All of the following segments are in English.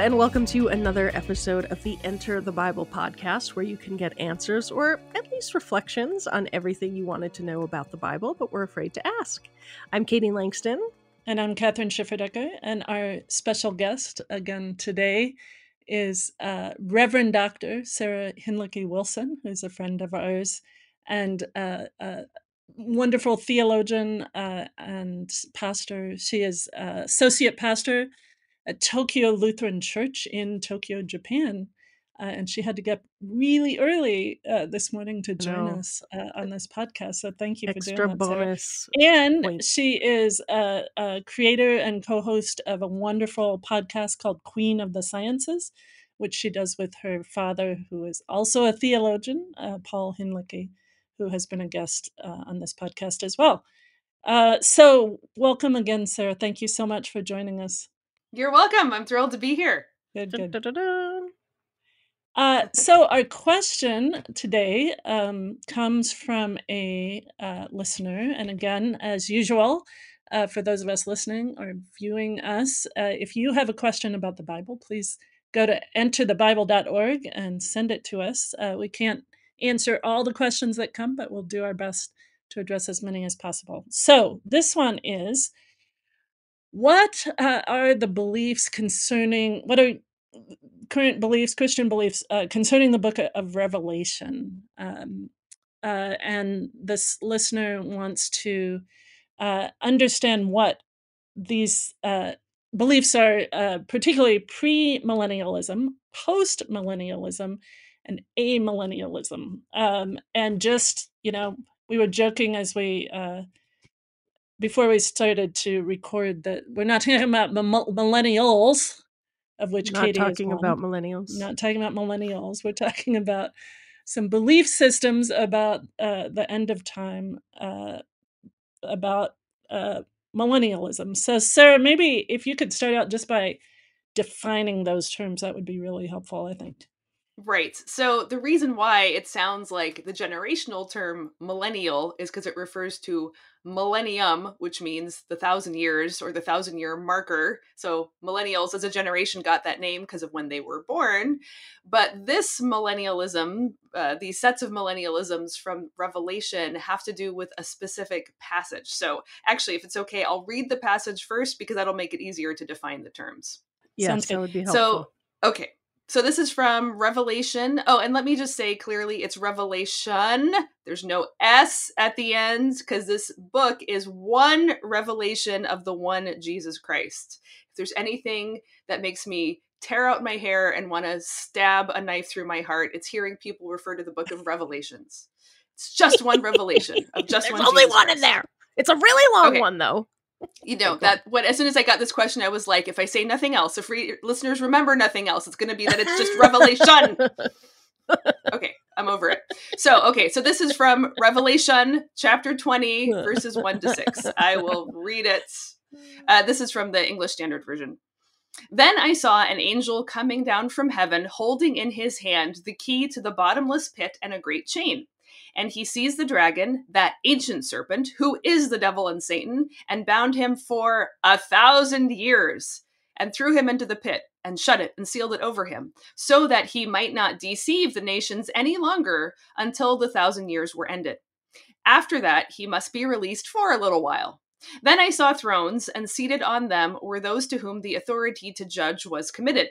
and welcome to another episode of the Enter the Bible podcast, where you can get answers or at least reflections on everything you wanted to know about the Bible, but were afraid to ask. I'm Katie Langston. And I'm Catherine Schifferdecker. And our special guest again today is uh, Reverend Dr. Sarah Hinlicky Wilson, who's a friend of ours and uh, a wonderful theologian uh, and pastor. She is uh, associate pastor Tokyo Lutheran Church in Tokyo, Japan. Uh, and she had to get really early uh, this morning to join us uh, on this podcast. So thank you for Extra doing that. Sarah. bonus. And point. she is a, a creator and co host of a wonderful podcast called Queen of the Sciences, which she does with her father, who is also a theologian, uh, Paul Hinlicky, who has been a guest uh, on this podcast as well. Uh, so, welcome again, Sarah. Thank you so much for joining us. You're welcome. I'm thrilled to be here. Good, good. dun, dun, dun. Uh, so our question today um, comes from a uh, listener, and again, as usual, uh, for those of us listening or viewing us, uh, if you have a question about the Bible, please go to enterthebible.org and send it to us. Uh, we can't answer all the questions that come, but we'll do our best to address as many as possible. So this one is. What uh, are the beliefs concerning what are current beliefs, Christian beliefs uh, concerning the book of Revelation. Um, uh, and this listener wants to uh, understand what these uh, beliefs are, uh, particularly post-millennialism and amillennialism. Um, and just, you know, we were joking as we. Before we started to record that we're not talking about the millennials, of which Not Katie talking about millennials. not talking about millennials. We're talking about some belief systems about uh, the end of time, uh, about uh, millennialism. So, Sarah, maybe if you could start out just by defining those terms, that would be really helpful, I think. Right. So the reason why it sounds like the generational term millennial is because it refers to millennium, which means the thousand years or the thousand year marker. So millennials as a generation got that name because of when they were born. But this millennialism, uh, these sets of millennialisms from Revelation have to do with a specific passage. So actually, if it's okay, I'll read the passage first because that'll make it easier to define the terms. yes, Sounds that would be helpful. So, okay. So this is from Revelation. Oh, and let me just say clearly it's Revelation. There's no S at the end because this book is one revelation of the one Jesus Christ. If there's anything that makes me tear out my hair and want to stab a knife through my heart, it's hearing people refer to the book of Revelations. It's just one revelation of just There's one. only Jesus one in there. It's a really long Okay. one, though. You know Okay, go on. that when as soon as I got this question, I was like, if I say nothing else, if re- listeners remember nothing else, it's going to be that it's just revelation. okay, I'm over it. So, okay, so this is from Revelation chapter 20, verses 1 to 6. I will read it. Uh, this is from the English Standard Version. Then I saw an angel coming down from heaven, holding in his hand the key to the bottomless pit and a great chain. And he seized the dragon, that ancient serpent, who is the devil and Satan, and bound him for a thousand years, and threw him into the pit, and shut it, and sealed it over him, so that he might not deceive the nations any longer until the thousand years were ended. After that, he must be released for a little while. Then I saw thrones, and seated on them were those to whom the authority to judge was committed.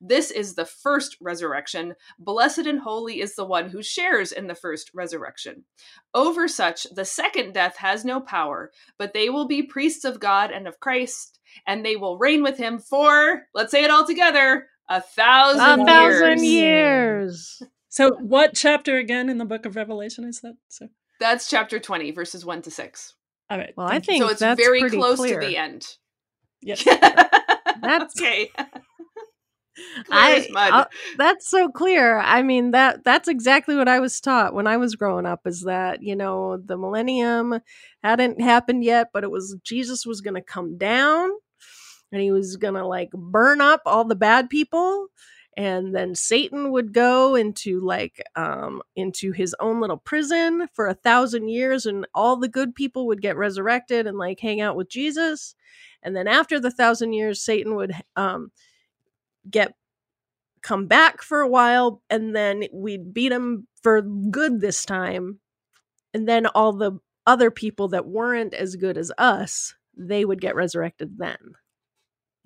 This is the first resurrection. Blessed and holy is the one who shares in the first resurrection. Over such, the second death has no power, but they will be priests of God and of Christ, and they will reign with him for, let's say it all together, a thousand, A thousand years. years. So, what chapter again in the book of Revelation is that? So, That's chapter 20, verses 1 to 6. all right. Well, I think so it's that's very close clear. to the end. Yes. That's okay. I, that's so clear. I mean that that's exactly what I was taught when I was growing up is that, you know, the millennium hadn't happened yet, but it was Jesus was going to come down and he was going to like burn up all the bad people and then Satan would go into like um into his own little prison for a thousand years and all the good people would get resurrected and like hang out with Jesus and then after the thousand years Satan would um get come back for a while and then we'd beat him for good this time and then all the other people that weren't as good as us they would get resurrected then.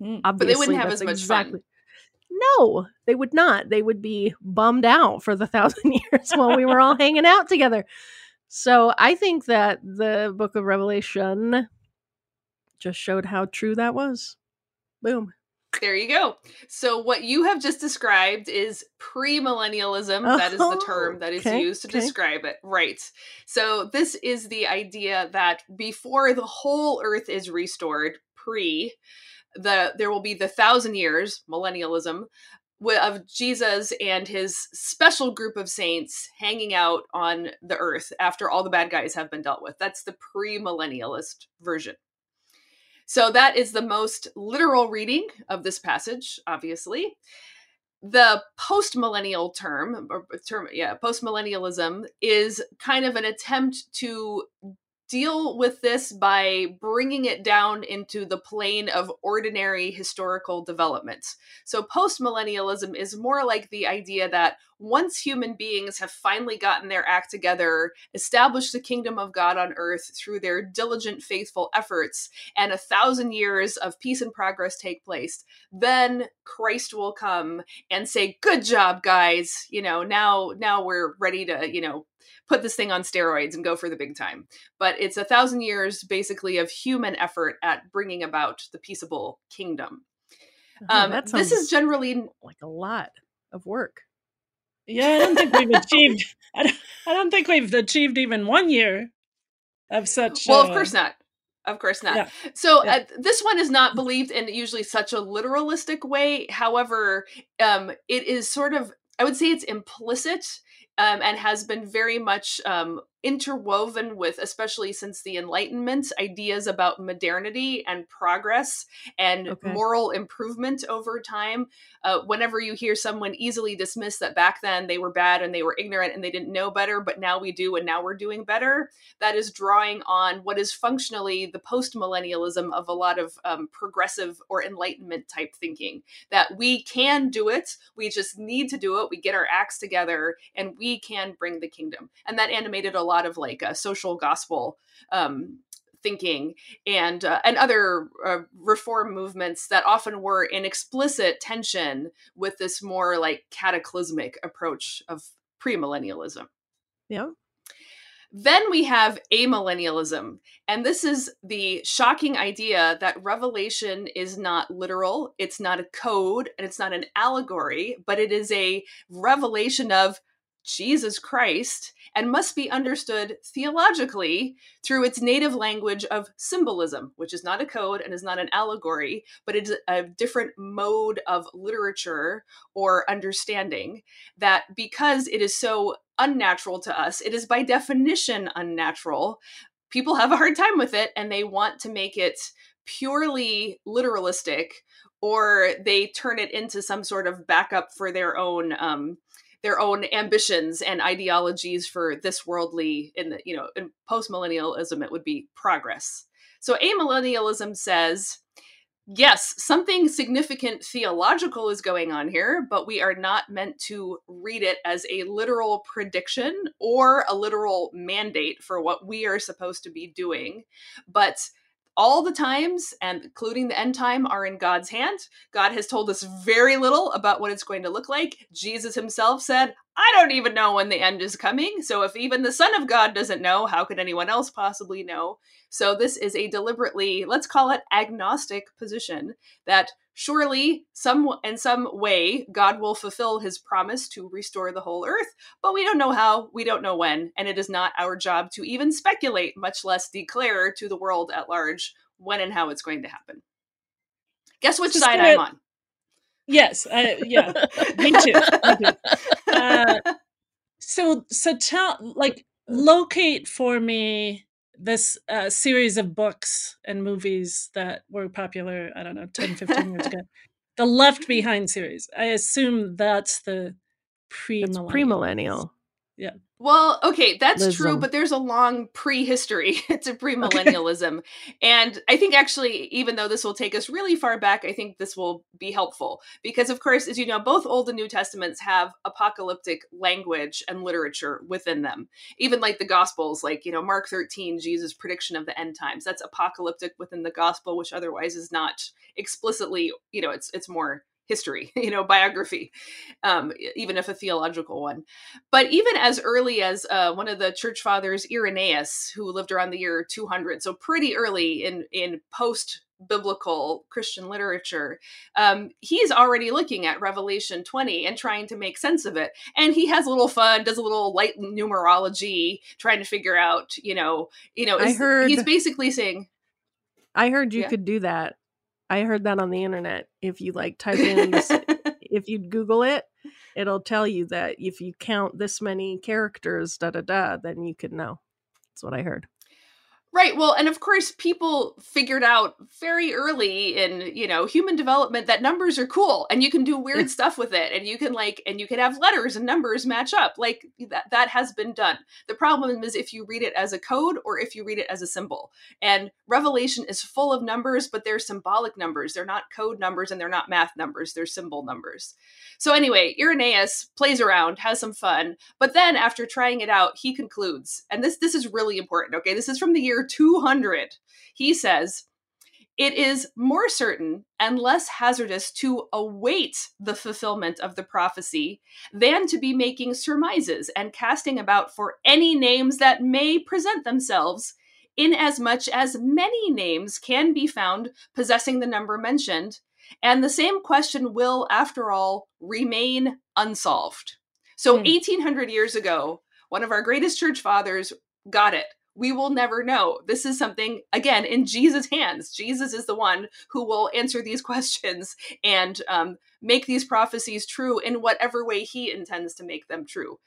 Mm. But they wouldn't have as much exactly- fun. no they would not. They would be bummed out for the thousand years while we were all hanging out together. So i think that the book of revelation just showed how true that was. Boom There you go. So what you have just described is premillennialism. that is the term Oh, that is okay, used to okay. describe it. Right. So this is the idea that before the whole earth is restored, pre the there will be the thousand years millennialism of Jesus and his special group of saints hanging out on the earth after all the bad guys have been dealt with. That's the premillennialist version. So that is the most literal reading of this passage, obviously. The post-millennial term, or term, yeah, post-millennialism is kind of an attempt to deal with this by bringing it down into the plane of ordinary historical development. So post-millennialism is more like the idea that once human beings have finally gotten their act together, established the kingdom of God on earth through their diligent, faithful efforts, and a thousand years of peace and progress take place, then Christ will come and say, "Good job, guys. You know, now now we're ready to, you know, put this thing on steroids and go for the big time." But it's a thousand years basically of human effort at bringing about the peaceable kingdom. Oh, Um, this is generally like a lot of work Yeah, I don't think we've achieved. I don't, I don't think we've achieved even one year of such. well, of uh, course not. Of course not. yeah. So Yeah. uh, this one is not believed in usually such a literalistic way. However, um, it is sort of I would say it's implicit um, and has been very much um, interwoven with, especially since the Enlightenment, ideas about modernity and progress and Okay. moral improvement over time. Uh, whenever you hear someone easily dismiss that back then they were bad and they were ignorant and they didn't know better, but now we do and now we're doing better, that is drawing on what is functionally the post millennialism of a lot of um, progressive or enlightenment type thinking that we can do it we just need to do it we get our acts together and we can bring the kingdom and that animated a lot of like uh, social gospel um, thinking and uh, and other uh, reform movements that often were in explicit tension with this more like cataclysmic approach of premillennialism yeah then we have amillennialism. And this is the shocking idea that revelation is not literal, it's not a code, and it's not an allegory, but it is a revelation of Jesus Christ and must be understood theologically through its native language of symbolism, which is not a code and is not an allegory, but it's a different mode of literature or understanding that because it is so unnatural to us, it is by definition unnatural. People have a hard time with it and they want to make it purely literalistic or they turn it into some sort of backup for their own um, their own ambitions and ideologies for this worldly in the you know in post-millennialism it would be progress. So amillennialism says yes something significant theological is going on here but we are not meant to read it as a literal prediction or a literal mandate for what we are supposed to be doing. But all the times and including the end time are in God's hand. God has told us very little about what it's going to look like. Jesus himself said, I don't even know when the end is coming. So if even the Son of God doesn't know, how could anyone else possibly know? So this is a deliberately, let's call it agnostic position that surely some in some way God will fulfill his promise to restore the whole earth, but we don't know how, we don't know when, and it is not our job to even speculate, much less declare to the world at large when and how it's going to happen. Guess which Just side gonna- I'm on? yes, I, yeah, me too. Me too. Uh, so, so tell, like, locate for me this uh, series of books and movies that were popular, I don't know, 10, 15 years ago. The Left Behind series. I assume that's the pre It's premillennial. Yeah. Well, okay, that's true, but there's a long pre-history to premillennialism. And I think actually, even though this will take us really far back, I think this will be helpful. Because of course, as you know, both Old and New Testaments have apocalyptic language and literature within them. Even like the Gospels, like, you know, Mark 13, Jesus' prediction of the end times. That's apocalyptic within the gospel, which otherwise is not explicitly, you know, it's it's more history, you know, biography, um, even if a theological one. But even as early as uh, one of the church fathers, Irenaeus, who lived around the year 200, so pretty early in in post biblical Christian literature, um, he's already looking at Revelation 20 and trying to make sense of it. And he has a little fun, does a little light numerology, trying to figure out, you know, you know, I heard- he's basically saying, I heard you Yeah. could do that. I heard that on the internet. If you like type in this, if you Google it, it'll tell you that if you count this many characters, da da da, then you could know. That's what I heard. Right. Well, and of course, people figured out very early in you know human development that numbers are cool, and you can do weird stuff with it, and you can like, and you can have letters and numbers match up. Like that that has been done. The problem is if you read it as a code or if you read it as a symbol. And Revelation is full of numbers, but they're symbolic numbers. They're not code numbers, and they're not math numbers. They're symbol numbers. So anyway, Irenaeus plays around, has some fun, but then after trying it out, he concludes, and this this is really important. Okay, this is from the year 200. He says, "It is more certain and less hazardous to await the fulfillment of the prophecy than to be making surmises and casting about for any names that may present themselves." Inasmuch as many names can be found possessing the number mentioned, and the same question will, after all, remain unsolved. So, Hmm. 1800 years ago, one of our greatest church fathers got it. We will never know. This is something, again, in Jesus' hands. Jesus is the one who will answer these questions and um, make these prophecies true in whatever way he intends to make them true.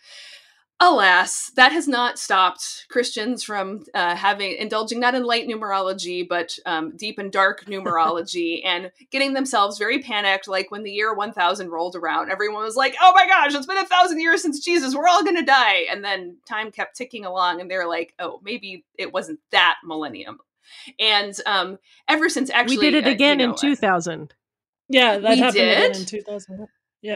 Alas, that has not stopped Christians from uh, having indulging not in light numerology, but um, deep and dark numerology, and getting themselves very panicked. Like when the year 1000 rolled around, everyone was like, "Oh my gosh, it's been a thousand years since Jesus. We're all going to die." And then time kept ticking along, and they're like, "Oh, maybe it wasn't that millennium." And um, ever since, actually, we did it uh, you again in 2000. Yeah, that We happened again did? in 2000.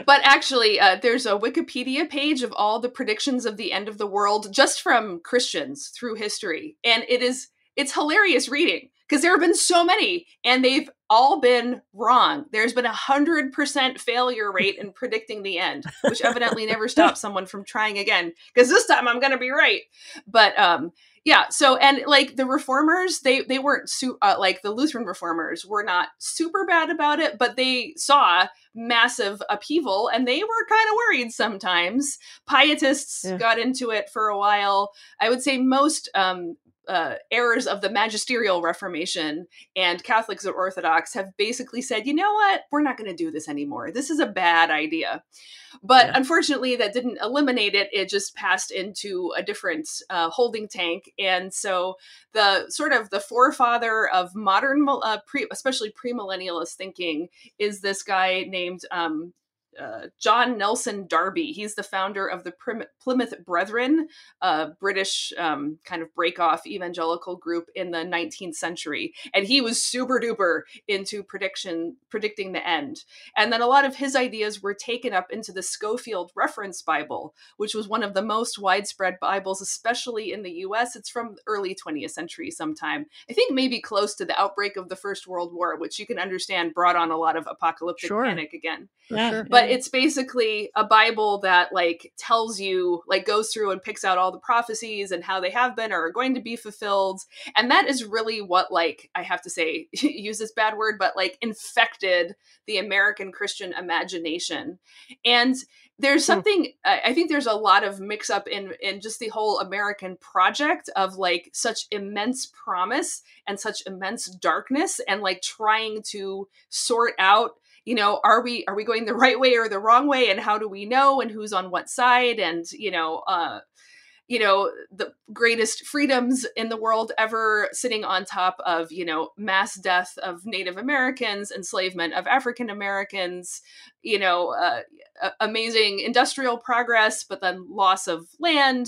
But actually, uh, there's a Wikipedia page of all the predictions of the end of the world just from Christians through history, and it is it's hilarious reading because there have been so many, and they've all been wrong. There's been a hundred percent failure rate in predicting the end, which evidently never stops someone from trying again. Because this time I'm going to be right. But um, yeah. So and like the reformers, they they weren't su- uh, like the Lutheran reformers were not super bad about it, but they saw massive upheaval and they were kind of worried sometimes. Pietists Yeah. got into it for a while. I would say most um, uh, errors of the magisterial Reformation and Catholics or Orthodox have basically said, you know what, we're not going to do this anymore. This is a bad idea. But Yeah. unfortunately, that didn't eliminate it. It just passed into a different uh, holding tank. And so the sort of the forefather of modern, uh, pre, especially premillennialist thinking, is this guy named um, uh, John Nelson Darby. He's the founder of the Prim- Plymouth Brethren, a British um, kind of break off evangelical group in the 19th century, and he was super duper into prediction predicting the end. And then a lot of his ideas were taken up into the Scofield Reference Bible, which was one of the most widespread Bibles, especially in the U.S. It's from early 20th century, sometime I think maybe close to the outbreak of the First World War, which you can understand brought on a lot of apocalyptic Sure. panic again Yeah, sure. But it's basically a bible that like tells you like goes through and picks out all the prophecies and how they have been or are going to be fulfilled and that is really what like i have to say use this bad word but like infected the american christian imagination and there's Hmm. something I I think there's a lot of mix up in in just the whole American project of like such immense promise and such immense darkness and like trying to sort out you know are we are we going the right way or the wrong way? And how do we know? And who's on what side? And you know uh you know the greatest freedoms in the world ever sitting on top of you know mass death of native americans enslavement of african americans you know uh, amazing industrial progress but then loss of land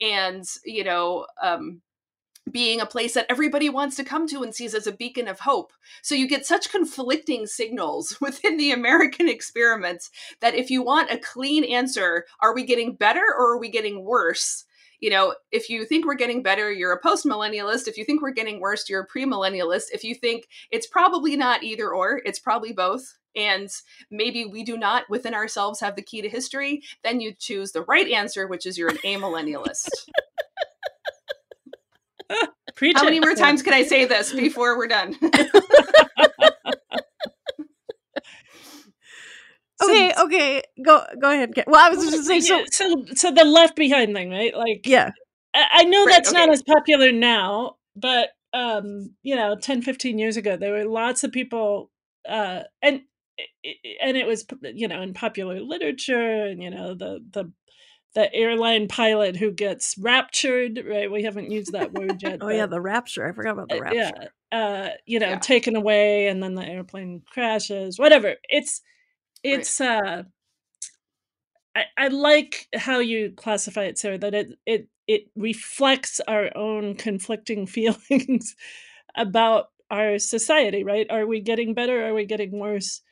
and you know um, being a place that everybody wants to come to and sees as a beacon of hope. So you get such conflicting signals within the American experiments that if you want a clean answer, are we getting better or are we getting worse? You know, if you think we're getting better, you're a post millennialist. If you think we're getting worse, you're a premillennialist. If you think it's probably not either or, it's probably both, and maybe we do not within ourselves have the key to history, then you choose the right answer, which is you're an amillennialist. Preach How it. many more times can I say this before we're done? Okay, okay, go go ahead. Well, I was just gonna so. Yeah, so so the left behind thing, right? Like Yeah, I, I know Right, that's not as popular now, but um, you know, 10, 15 years ago, there were lots of people, uh, and and it was you know in popular literature, and you know the the the airline pilot who gets raptured, right? We haven't used that word yet. Oh yeah, the rapture. I forgot about the uh, rapture. yeah, uh, you know, Yeah. taken away, and then the airplane crashes. Whatever. It's it's uh I, I like how you classify it, Sarah, that it it it reflects our own conflicting feelings about our society, right? Are we getting better? Are we getting worse?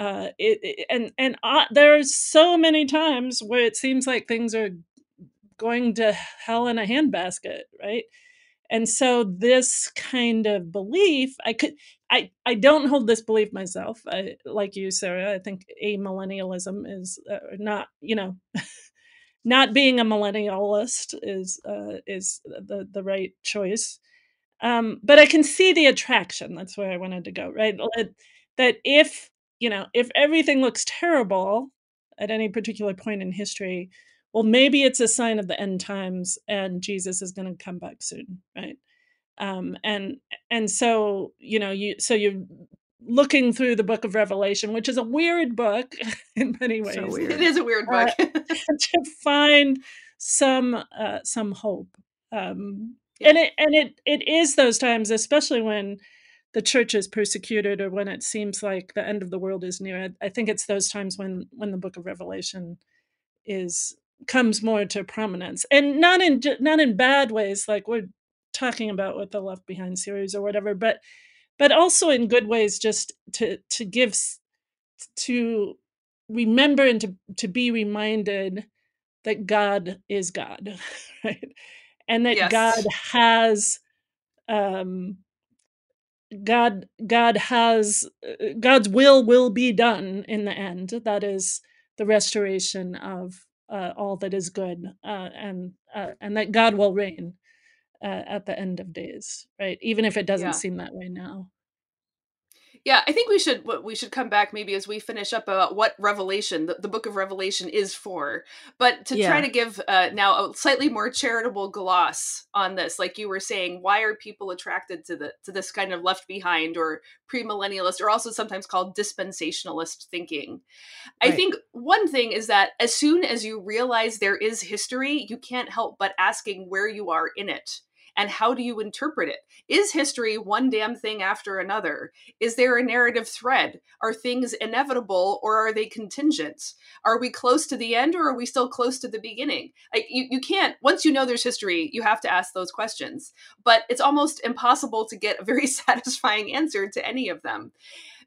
Uh, it, and and uh, there's so many times where it seems like things are going to hell in a handbasket, right? And so this kind of belief, I could, I, I don't hold this belief myself. I, like you, Sarah, I think amillennialism is uh, not, you know, not being a millennialist is uh, is the the right choice. Um, but I can see the attraction. That's where I wanted to go. Right, that if you know, if everything looks terrible at any particular point in history, well, maybe it's a sign of the end times, and Jesus is going to come back soon, right? Um, and and so you know, you so you're looking through the book of Revelation, which is a weird book in many ways So weird. it is a weird Uh, book. to find some uh, some hope. Um, Yeah. And it and it it is those times, especially when the church is persecuted or when it seems like the end of the world is near. I, I think it's those times when when the book of Revelation is comes more to prominence, and not in not in bad ways, like we're talking about with the Left Behind series or whatever, but but also in good ways, just to to give to remember and to to be reminded that God is God, right? And that Yes. God has um God God has uh, God's will will be done in the end. That is the restoration of uh, all that is good, uh, and uh, and that God will reign uh, at the end of days, right? Even if it doesn't Yeah. seem that way now. Yeah, I think we should we should come back maybe as we finish up about what Revelation, the, the book of Revelation is for. But to try to give uh, now a slightly more charitable gloss on this, like you were saying, why are people attracted to the to this kind of left behind or premillennialist or also sometimes called dispensationalist thinking? I think one thing is that as soon as you realize there is history, you can't help but asking where you are in it. And how do you interpret it? Is history one damn thing after another? Is there a narrative thread? Are things inevitable or are they contingent? Are we close to the end or are we still close to the beginning? Like you, you can't once you know there's history, you have to ask those questions. But it's almost impossible to get a very satisfying answer to any of them.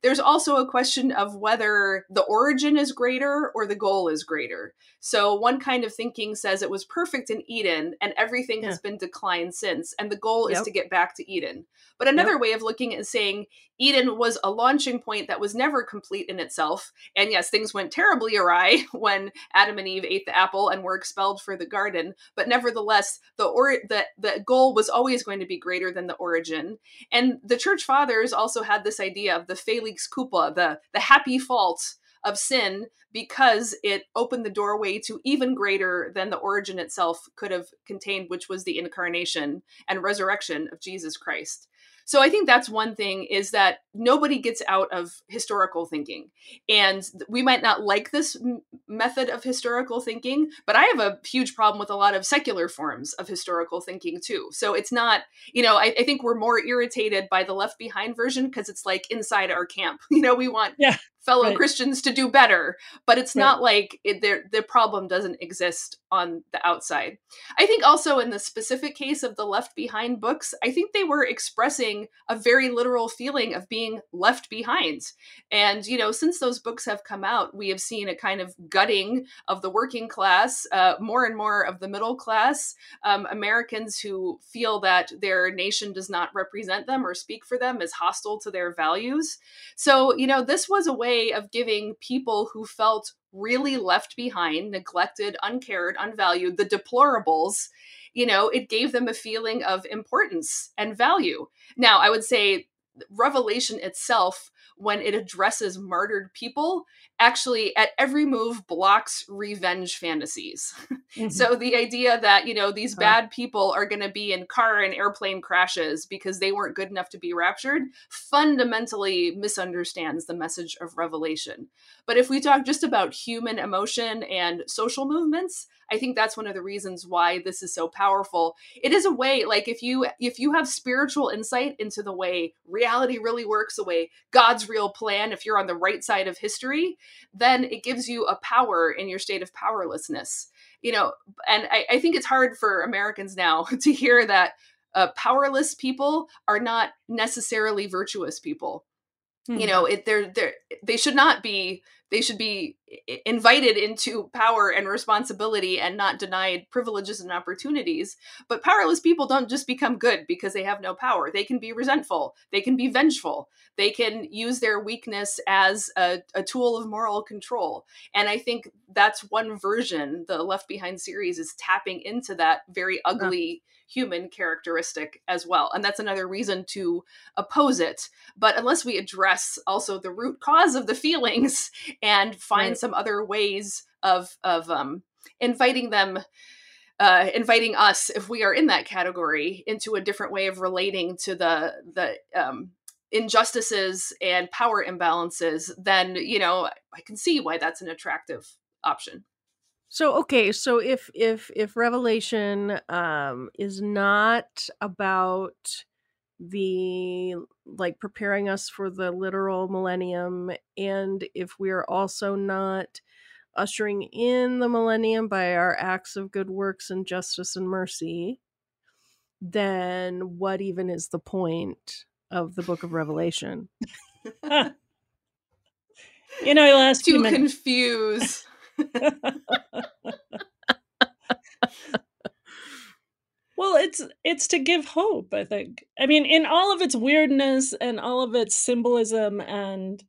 There's also a question of whether the origin is greater or the goal is greater. So one kind of thinking says it was perfect in Eden and everything has been declined since, and the goal is to get back to Eden. But another way of looking at saying Eden was a launching point that was never complete in itself. And yes, things went terribly awry when Adam and Eve ate the apple and were expelled for the garden. But nevertheless, the or the, the goal was always going to be greater than the origin. And the church fathers also had this idea of the felix culpa, the, the happy fault of sin, because it opened the doorway to even greater than the origin itself could have contained, which was the incarnation and resurrection of Jesus Christ. So i think that's one thing is that nobody gets out of historical thinking and we might not like this m- method of historical thinking but i have a huge problem with a lot of secular forms of historical thinking too. So it's not you know i, I think we're more irritated by the left behind version because it's like inside our camp. You know we want yeah fellow right. Christians to do better, but it's Right. not like it, the problem doesn't exist on the outside. I think also in the specific case of the Left Behind books, I think they were expressing a very literal feeling of being left behind. And you know, since those books have come out, we have seen a kind of gutting of the working class, uh, more and more of the middle class, um, Americans who feel that their nation does not represent them or speak for them, is hostile to their values. So, you know, this was a way of giving people who felt really left behind, neglected, uncared, unvalued, the deplorables, you know, it gave them a feeling of importance and value. Now, I would say Revelation itself, when it addresses martyred people, actually at every move blocks revenge fantasies. Mhm. So the idea that, you know, these bad people are going to be in car and airplane crashes because they weren't good enough to be raptured fundamentally misunderstands the message of Revelation. But if we talk just about human emotion and social movements, I think that's one of the reasons why this is so powerful. It is a way like if you if you have spiritual insight into the way reality really works, the way God's real plan, if you're on the right side of history, then it gives you a power in your state of powerlessness you know and I, I think it's hard for americans now to hear that uh, powerless people are not necessarily virtuous people Hmm. you know it they're they're they should not be they should be invited into power and responsibility and not denied privileges and opportunities. But powerless people don't just become good because they have no power. They can be resentful. They can be vengeful. They can use their weakness as a, a tool of moral control. And i think that's one version the left behind series is tapping into that very ugly human characteristic as well and that's another reason to oppose it but unless we address also the root cause of the feelings and find Right. some other ways of of um inviting them uh inviting us if we are in that category into a different way of relating to the the um injustices and power imbalances then you know i can see why that's an attractive option So okay, so if if if Revelation um is not about the like preparing us for the literal millennium and if we're also not ushering in the millennium by our acts of good works and justice and mercy, then what even is the point of the book of Revelation? you know, last few to minutes. confuse Well, it's it's to give hope, I think. I mean, in all of its weirdness and all of its symbolism and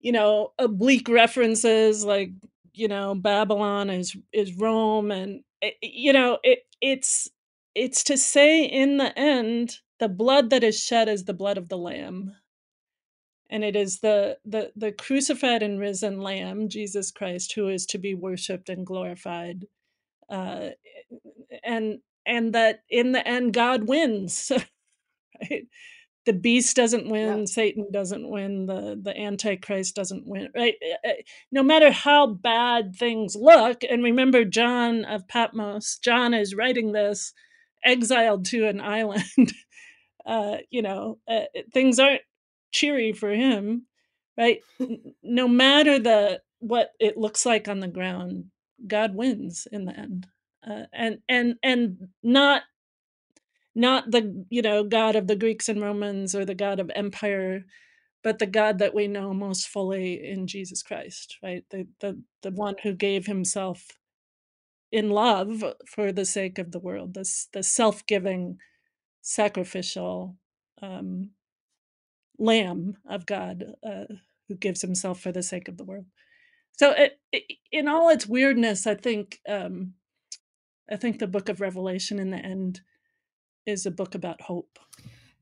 you know, oblique references like, you know, Babylon is is Rome and eh, eh, you know, it it's it's to say in the end the blood that is shed is the blood of the lamb. And it is the the the crucified and risen lamb, Jesus Christ, who is to be worshiped and glorified uh, and and that in the end God wins. right? The beast doesn't win, Yeah. Satan doesn't win, the the antichrist doesn't win. Right? Uh, uh, No matter how bad things look, and remember John of Patmos, John is writing this exiled to an island. uh, you know, uh, things aren't cheery for him, right? No matter the what it looks like on the ground, God wins in the end, uh, and and and not not the you know God of the Greeks and Romans or the God of empire, but the God that we know most fully in Jesus Christ, right? The the the one who gave himself in love for the sake of the world, this the self-giving, sacrificial um, Lamb of God uh, who gives himself for the sake of the world. So, it, it, in all its weirdness, I think um, I think the Book of Revelation in the end is a book about hope.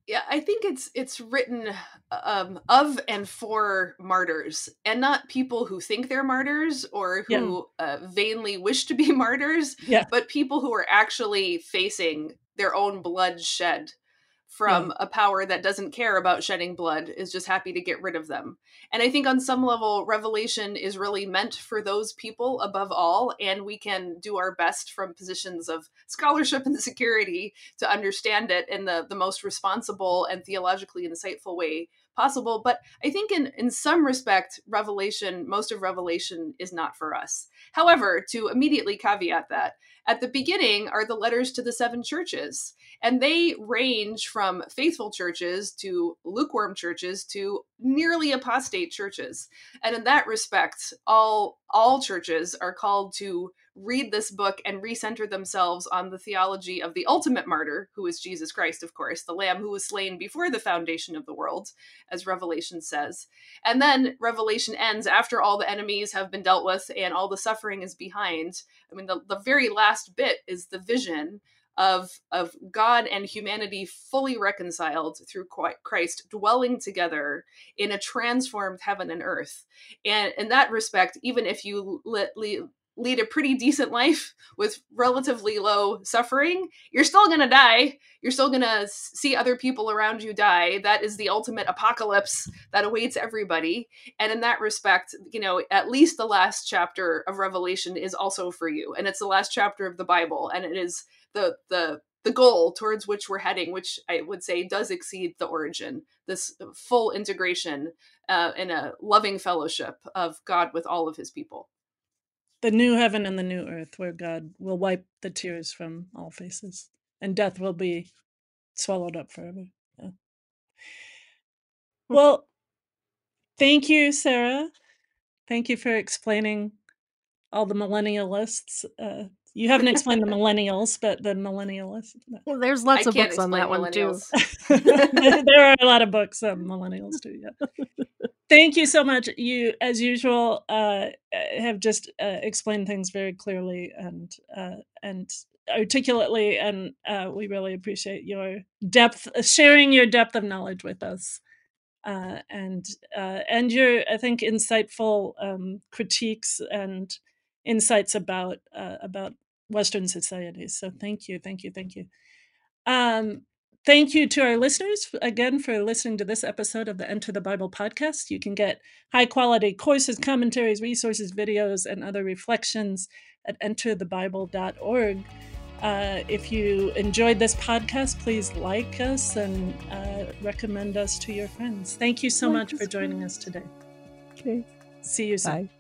yeah i think it's it's written um, of and for martyrs and not people who think they're martyrs or Yeah. who uh, vainly wish to be martyrs Yeah. but people who are actually facing their own blood shed from a power that doesn't care about shedding blood is just happy to get rid of them. And i think on some level revelation is really meant for those people above all and we can do our best from positions of scholarship and security to understand it in the, the most responsible and theologically insightful way possible. But i think in in some respect revelation most of revelation is not for us. However to immediately caveat that at the beginning are the letters to the seven churches and they range from faithful churches to lukewarm churches to nearly apostate churches and in that respect all all churches are called to read this book and recenter themselves on the theology of the ultimate martyr, who is Jesus Christ, of course, the Lamb who was slain before the foundation of the world, as Revelation says. And then Revelation ends after all the enemies have been dealt with and all the suffering is behind. I mean, the, the very last bit is the vision of of God and humanity fully reconciled through Christ dwelling together in a transformed heaven and earth. And in that respect, even if you lead a pretty decent life with relatively low suffering, you're still going to die. You're still going to see other people around you die. That is the ultimate apocalypse that awaits everybody. And in that respect, you know, at least the last chapter of Revelation is also for you. And it's the last chapter of the Bible and it is the the the goal towards which we're heading, which I would say does exceed the origin, this full integration uh, in a loving fellowship of God with all of his people the new heaven and the new earth where God will wipe the tears from all faces and death will be swallowed up forever. Yeah. Well, thank you, Sarah. Thank you for explaining all the millennialists. Uh, you haven't explained the millennials, but the millennialists. Well, there's lots I of books on that one too. there are a lot of books on millennials too. Yeah. Thank you so much. You, as usual, uh, have just uh, explained things very clearly and uh, and articulately, and uh, we really appreciate your depth, sharing your depth of knowledge with us, uh, and uh, and your, I think, insightful um, critiques and insights about about Western societies. So, thank you, thank you, thank you. Um, Thank you to our listeners again for listening to this episode of the Enter the Bible podcast. You can get high quality courses, commentaries, resources, videos, and other reflections at enterthebible.org. Uh, if you enjoyed this podcast, please like us and uh, recommend us to your friends. Thank you so much for joining us today. Okay. See you soon. Bye.